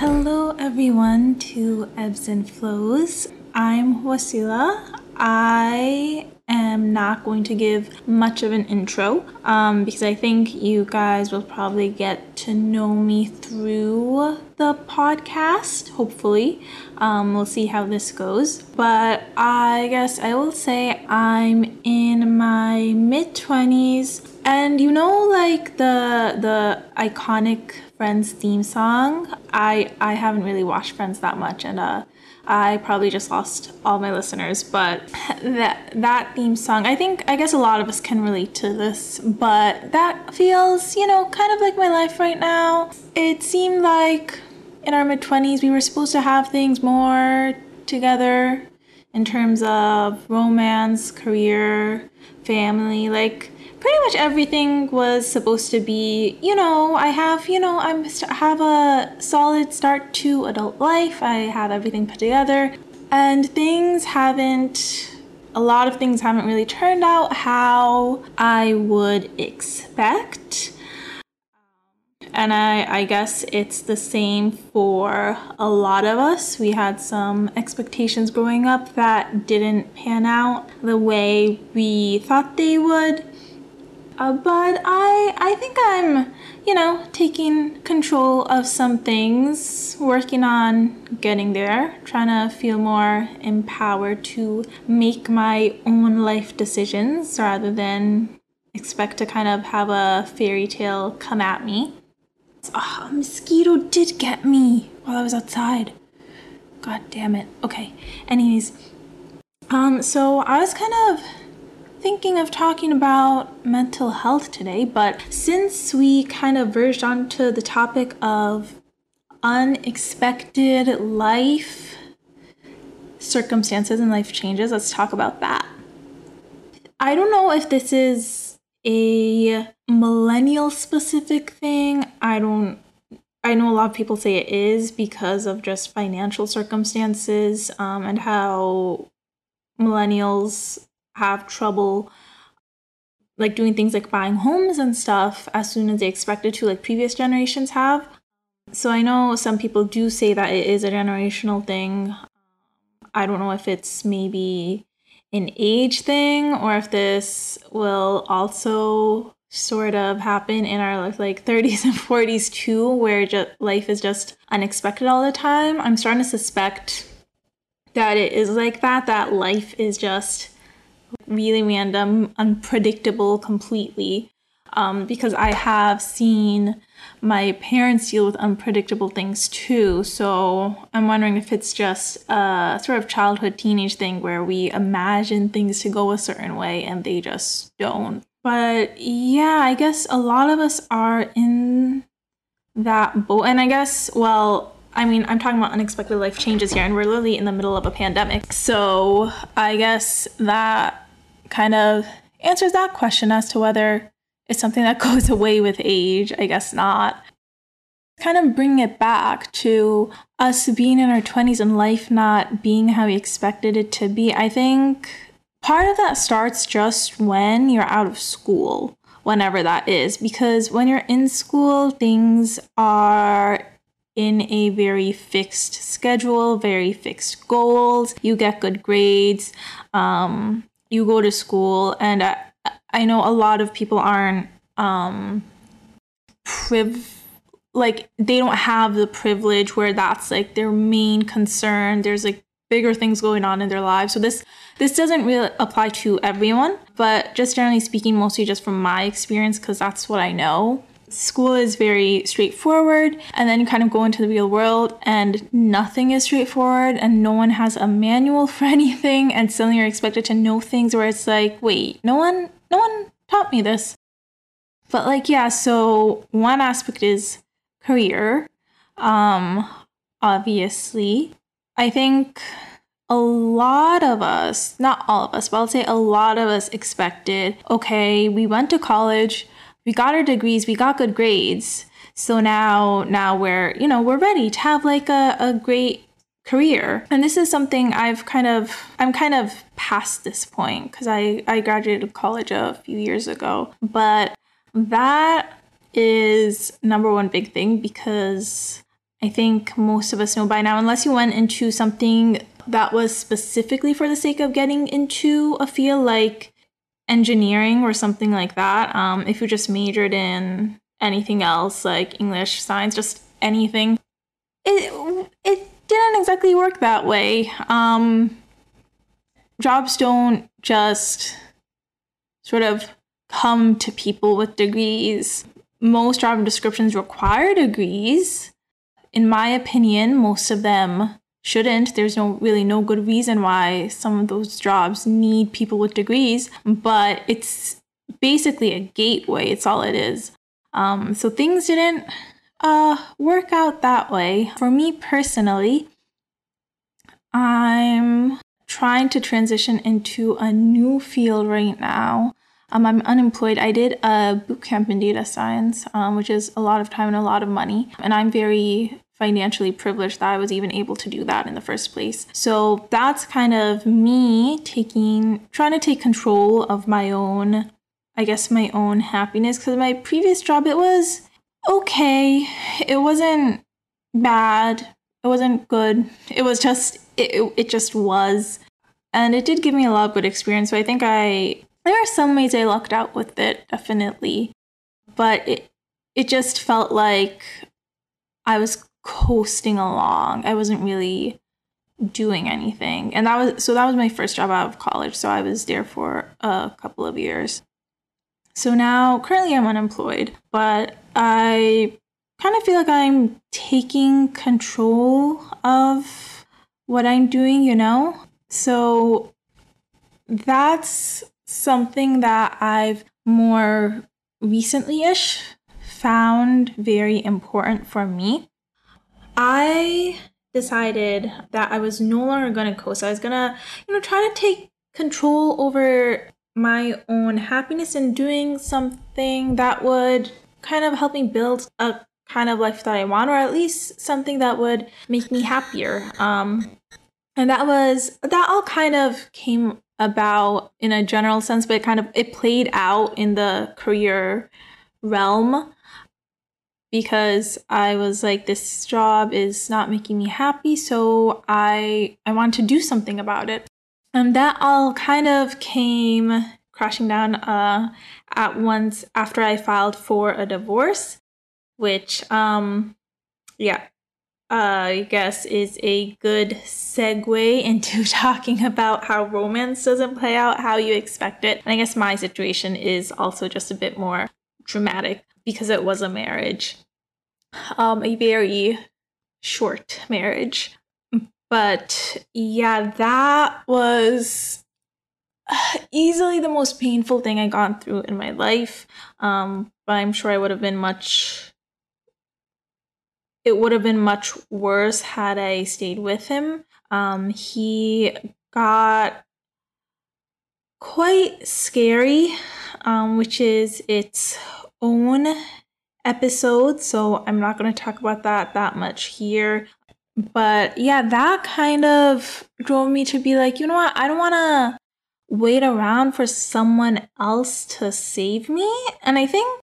Hello, everyone, to Ebbs and Flows. I'm Wasila. I am not going to give much of an intro um, because I think you guys will probably get to know me through the podcast, hopefully. Um, we'll see how this goes. But I guess I will say I'm in my mid 20s. And you know, like the the iconic Friends theme song. I I haven't really watched Friends that much, and uh, I probably just lost all my listeners. But that that theme song, I think I guess a lot of us can relate to this. But that feels, you know, kind of like my life right now. It seemed like in our mid twenties we were supposed to have things more together in terms of romance, career, family, like pretty much everything was supposed to be, you know, I have, you know, I'm have a solid start to adult life. I have everything put together and things haven't a lot of things haven't really turned out how I would expect. And I, I guess it's the same for a lot of us. We had some expectations growing up that didn't pan out the way we thought they would. Uh, but I I think I'm you know taking control of some things, working on getting there, trying to feel more empowered to make my own life decisions rather than expect to kind of have a fairy tale come at me. Oh, a mosquito did get me while I was outside. God damn it. Okay. Anyways, um, so I was kind of thinking of talking about mental health today, but since we kind of verged onto the topic of unexpected life circumstances and life changes, let's talk about that. I don't know if this is a millennial specific thing. I don't I know a lot of people say it is because of just financial circumstances um, and how millennials have trouble like doing things like buying homes and stuff as soon as they expected to like previous generations have. So i know some people do say that it is a generational thing. I don't know if it's maybe an age thing or if this will also sort of happen in our like 30s and 40s too where just, life is just unexpected all the time. I'm starting to suspect that it is like that that life is just really random, unpredictable completely. Um, because I have seen my parents deal with unpredictable things too. So I'm wondering if it's just a sort of childhood teenage thing where we imagine things to go a certain way and they just don't. But yeah, I guess a lot of us are in that boat. And I guess, well, I mean, I'm talking about unexpected life changes here, and we're literally in the middle of a pandemic. So I guess that kind of answers that question as to whether it's something that goes away with age. I guess not. Kind of bring it back to us being in our 20s and life not being how we expected it to be. I think part of that starts just when you're out of school, whenever that is, because when you're in school, things are in a very fixed schedule, very fixed goals. You get good grades. Um, you go to school. And I, I know a lot of people aren't um priv like they don't have the privilege where that's like their main concern. There's like bigger things going on in their lives. So this this doesn't really apply to everyone. But just generally speaking mostly just from my experience because that's what i know School is very straightforward, and then you kind of go into the real world, and nothing is straightforward, and no one has a manual for anything, and suddenly you're expected to know things where it's like, wait, no one, no one taught me this. But like, yeah, so one aspect is career. Um, obviously, I think a lot of us, not all of us, but I'll say a lot of us expected, okay, we went to college we got our degrees, we got good grades. So now now we're, you know, we're ready to have like a, a great career. And this is something I've kind of I'm kind of past this point because I, I graduated college a few years ago. But that is number one big thing because I think most of us know by now, unless you went into something that was specifically for the sake of getting into a field like engineering or something like that. Um, if you just majored in anything else like English, science, just anything, it it didn't exactly work that way. Um, jobs don't just sort of come to people with degrees. Most job descriptions require degrees. In my opinion, most of them shouldn't. There's no really no good reason why some of those jobs need people with degrees, but it's basically a gateway. It's all it is. Um, so things didn't uh, work out that way. For me personally, I'm trying to transition into a new field right now. Um, I'm unemployed. I did a boot camp in data science, um, which is a lot of time and a lot of money. And I'm very financially privileged that I was even able to do that in the first place. So that's kind of me taking, trying to take control of my own, I guess, my own happiness. Because my previous job, it was okay. It wasn't bad. It wasn't good. It was just, it, it just was. And it did give me a lot of good experience. So I think I, there are some ways I lucked out with it, definitely. But it, it just felt like I was coasting along. I wasn't really doing anything. And that was so that was my first job out of college. So I was there for a couple of years. So now currently I'm unemployed, but I kind of feel like I'm taking control of what I'm doing, you know? So that's something that I've more recently ish found very important for me. I decided that I was no longer going to coast. I was going to, you know, try to take control over my own happiness and doing something that would kind of help me build a kind of life that I want, or at least something that would make me happier. Um, and that was that all kind of came about in a general sense, but it kind of it played out in the career realm because I was like this job is not making me happy so I I want to do something about it. And that all kind of came crashing down uh at once after I filed for a divorce which um yeah uh, I guess is a good segue into talking about how romance doesn't play out how you expect it. And I guess my situation is also just a bit more dramatic because it was a marriage, um, a very short marriage. But yeah, that was easily the most painful thing I gone through in my life. Um, but I'm sure I would have been much. It would have been much worse had I stayed with him. Um, he got quite scary, um, which is its own episode, so I'm not going to talk about that that much here. But yeah, that kind of drove me to be like, you know what? I don't want to wait around for someone else to save me. And I think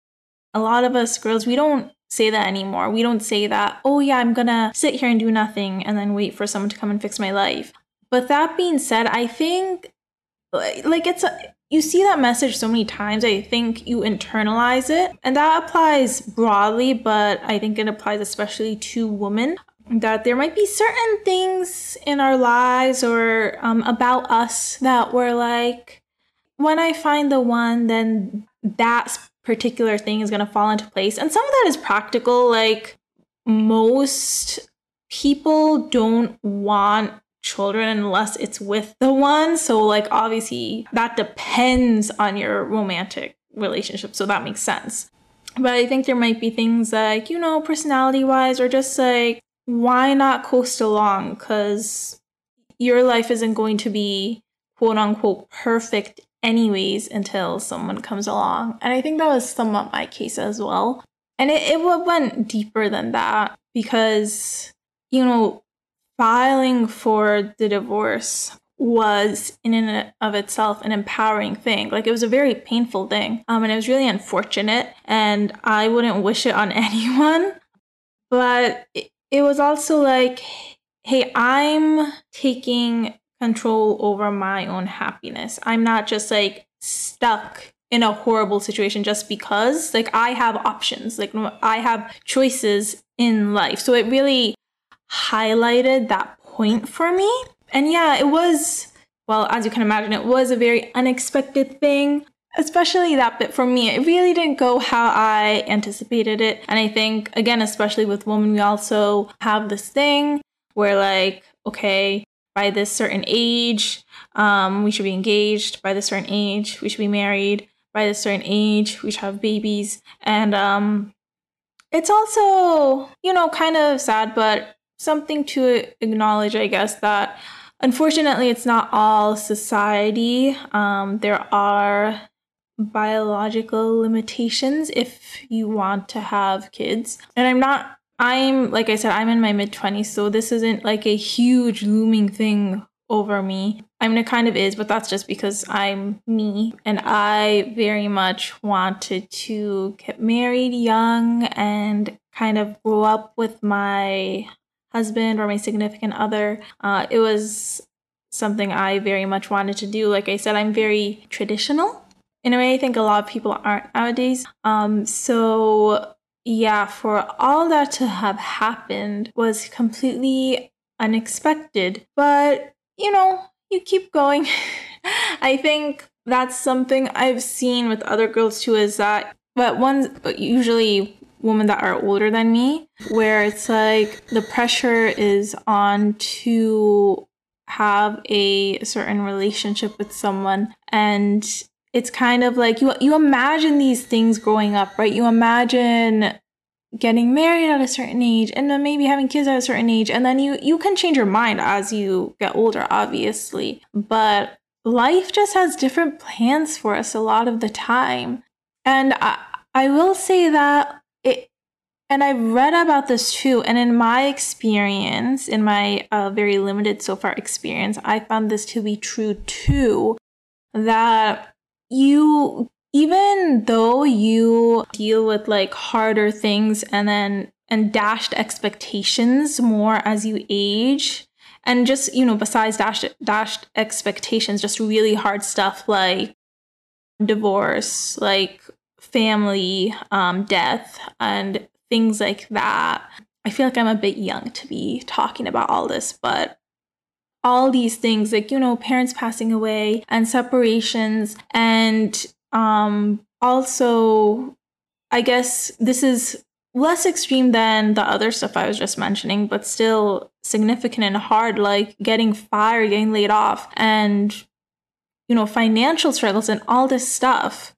a lot of us girls, we don't say that anymore. We don't say that, oh yeah, I'm gonna sit here and do nothing and then wait for someone to come and fix my life. But that being said, I think like it's a, you see that message so many times, I think you internalize it. And that applies broadly, but I think it applies especially to women. That there might be certain things in our lives or um, about us that we're like, when I find the one, then that particular thing is going to fall into place. And some of that is practical. Like most people don't want children unless it's with the one. So, like, obviously, that depends on your romantic relationship. So, that makes sense. But I think there might be things like, you know, personality wise, or just like, why not coast along? Because your life isn't going to be quote unquote perfect anyways until someone comes along. And I think that was somewhat my case as well. And it, it went deeper than that because, you know, filing for the divorce was in and of itself an empowering thing. Like it was a very painful thing. Um, and it was really unfortunate and I wouldn't wish it on anyone. But it, it was also like, hey, I'm taking control over my own happiness. I'm not just like stuck in a horrible situation just because like I have options, like I have choices in life. So it really highlighted that point for me. And yeah, it was well, as you can imagine, it was a very unexpected thing especially that bit for me, it really didn't go how I anticipated it. And I think, again, especially with women, we also have this thing where, like, okay, by this certain age, um, we should be engaged. By this certain age, we should be married. By this certain age, we should have babies. And um, it's also, you know, kind of sad, but something to acknowledge, I guess, that unfortunately it's not all society. Um, there are biological limitations if you want to have kids. And I'm not I'm like I said I'm in my mid 20s so this isn't like a huge looming thing over me. I mean it kind of is, but that's just because I'm me and I very much wanted to get married young and kind of grow up with my husband or my significant other. Uh, it was something I very much wanted to do. Like I said, I'm very traditional in a way I think a lot of people aren't nowadays. Um, so yeah, for all that to have happened was completely unexpected. But you know, you keep going. I think that's something I've seen with other girls too is that but ones usually women that are older than me where it's like the pressure is on to have a certain relationship with someone. And it's kind of like you you imagine these things growing up, right? You imagine getting married at a certain age and then maybe having kids at a certain age. And then you you can change your mind as you get older obviously. But life just has different plans for us a lot of the time. And i i will say that and I've read about this too. And in my experience, in my uh, very limited so far experience, I found this to be true too. That you even though you deal with like harder things and then and dashed expectations more as you age and just you know besides dashed dashed expectations just really hard stuff like divorce like family um, death and things like that. I feel like i'm a bit young to be talking about all this but all these things like you know parents passing away and separations and um also i guess this is less extreme than the other stuff i was just mentioning but still significant and hard like getting fired getting laid off and you know financial struggles and all this stuff.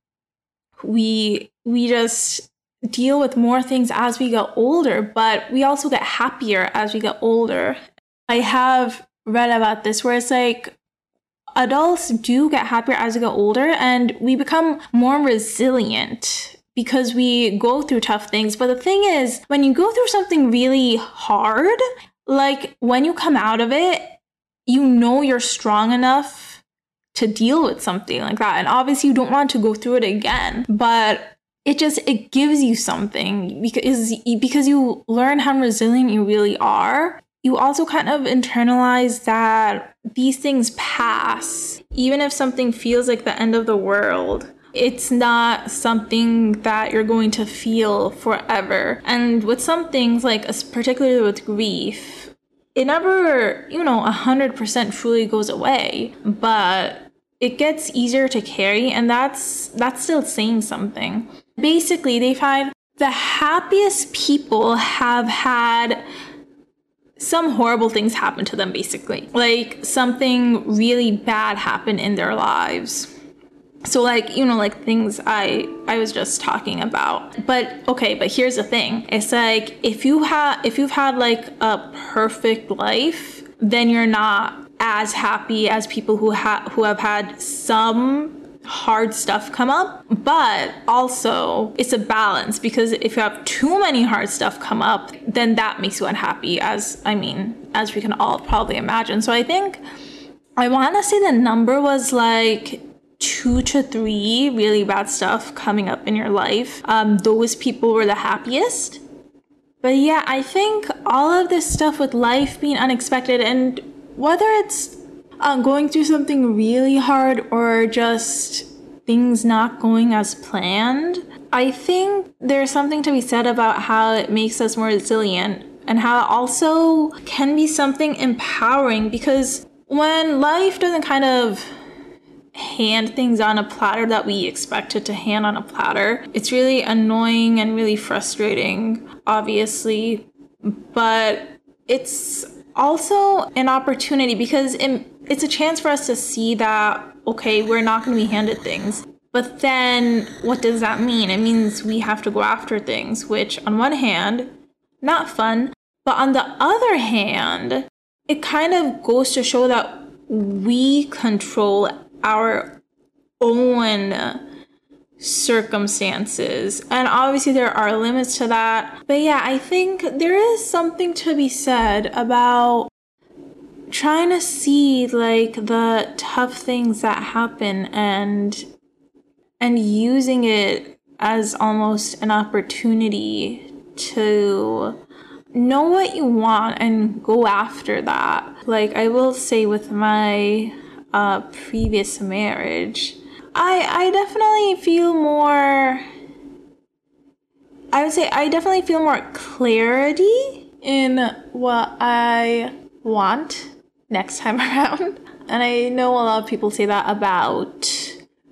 We we just deal with more things as we get older but we also get happier as we get older i have read about this where it's like adults do get happier as we get older and we become more resilient because we go through tough things. But the thing is, when you go through something really hard, like when you come out of it, you know you're strong enough to deal with something like that. And obviously you don't want to go through it again, but it just it gives you something because because you learn how resilient you really are you also kind of internalize that these things pass. Even if something feels like the end of the world, it's not something that you're going to feel forever. And with some things, like particularly with grief, it never, you know, 100% truly goes away, but it gets easier to carry and that's that's still saying something. Basically, they find the happiest people have had some horrible things happen to them basically. Like something really bad happened in their lives. So like you know like things i i was just talking about. But okay but here's the thing. It's like if you have if you've had like a perfect life then you're not as happy as people who have who have had some hard stuff come up, but also it's a balance because if you have too many hard stuff come up, then that makes you unhappy, as I mean, as we can all probably imagine. So I think I want to say the number was like two to three really bad stuff coming up in your life. Um, those people were the happiest. But yeah, I think all of this stuff with life being unexpected and whether it's uh, going through something really hard or just things not going as planned, I think there's something to be said about how it makes us more resilient and how it also can be something empowering because when life doesn't kind of hand things on a platter that we expect it to hand on a platter, it's really annoying and really frustrating, obviously. But it's also an opportunity because it, it's a chance for us to see that, okay, we're not going to be handed things. But then what does that mean? It means we have to go after things, which on one hand, not fun. But on the other hand, it kind of goes to show that we control our own circumstances. And obviously, there are limits to that. But yeah, I think there is something to be said about trying to see like the tough things that happen and and using it as almost an opportunity to know what you want and go after that. Like I will say with my uh, previous marriage, I I definitely feel more. I would say I definitely feel more clarity in what I want next time around. And I know a lot of people say that about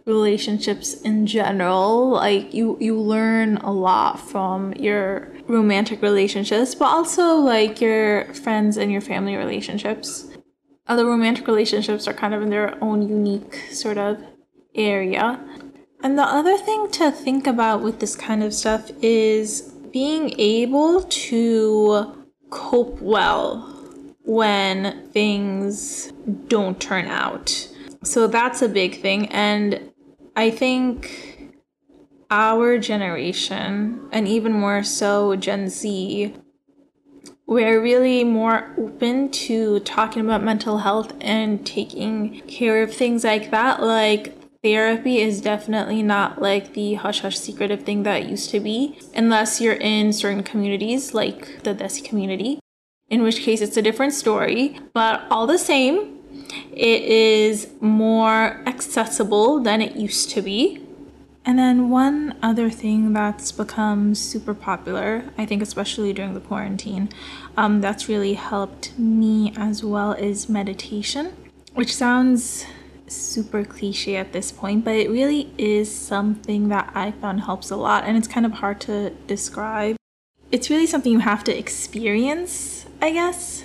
relationships in general. Like you you learn a lot from your romantic relationships, but also like your friends and your family relationships. Other romantic relationships are kind of in their own unique sort of area. And the other thing to think about with this kind of stuff is being able to cope well when things don't turn out. So that's a big thing. And I think our generation, and even more so Gen Z, we're really more open to talking about mental health and taking care of things like that. Like, therapy is definitely not like the hush hush secretive thing that it used to be, unless you're in certain communities, like the Desi community, in which case it's a different story. But all the same, it is more accessible than it used to be. And then one other thing that's become super popular, I think especially during the quarantine, um, that's really helped me as well is meditation, which sounds super cliche at this point, but it really is something that I found helps a lot, and it's kind of hard to describe. It's really something you have to experience, I guess.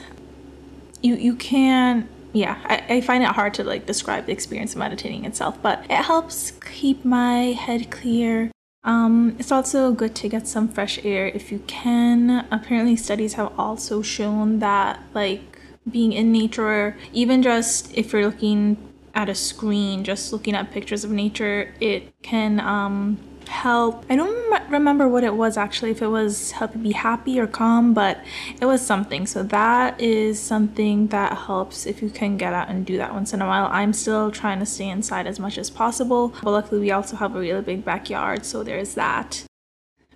You you can yeah, I, I find it hard to like describe the experience of meditating itself, but it helps keep my head clear. Um, it's also good to get some fresh air if you can. Apparently, studies have also shown that like being in nature, even just if you're looking at a screen, just looking at pictures of nature, it can um, help. I don't remember what it was actually, if it was help you be happy or calm, but it was something. So that is something that helps if you can get out and do that once in a while. I'm still trying to stay inside as much as possible, but luckily we also have a really big backyard, so there's that.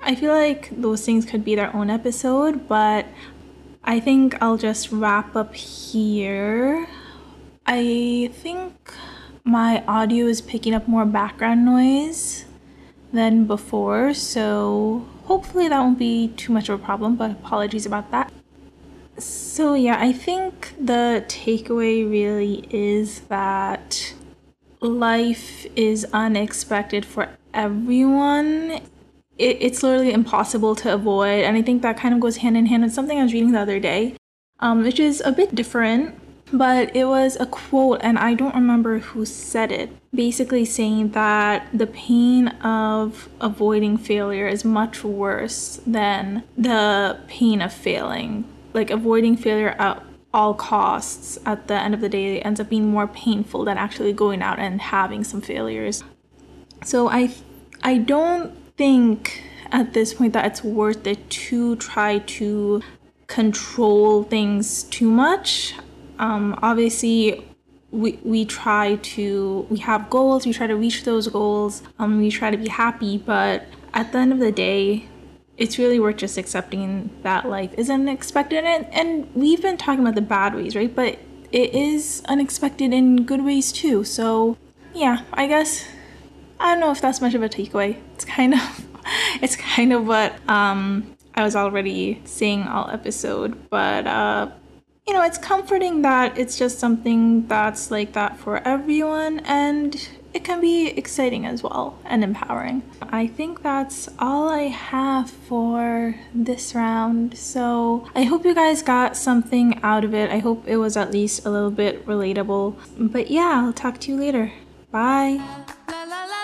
I feel like those things could be their own episode, but I think I'll just wrap up here. I think my audio is picking up more background noise than before, so hopefully that won't be too much of a problem, but apologies about that. So, yeah, I think the takeaway really is that life is unexpected for everyone. It, it's literally impossible to avoid, and I think that kind of goes hand in hand with something I was reading the other day, um, which is a bit different but it was a quote, and I don't remember who said it. Basically, saying that the pain of avoiding failure is much worse than the pain of failing. Like, avoiding failure at all costs at the end of the day ends up being more painful than actually going out and having some failures. So, I, I don't think at this point that it's worth it to try to control things too much. Um, obviously, we, we try to we have goals we try to reach those goals um, we try to be happy but at the end of the day it's really worth just accepting that life is unexpected. And, and we've been talking about the bad ways, right? But it is unexpected in good ways too. So, yeah, I guess I don't know if that's much of a takeaway. It's kind of it's kind of what um I was already saying all episode, but uh you know, it's comforting that it's just something that's like that for everyone and it can be exciting as well and empowering. I think that's all I have for this round. So I hope you guys got something out of it. I hope it was at least a little bit relatable. But yeah, I'll talk to you later. Bye. La, la, la,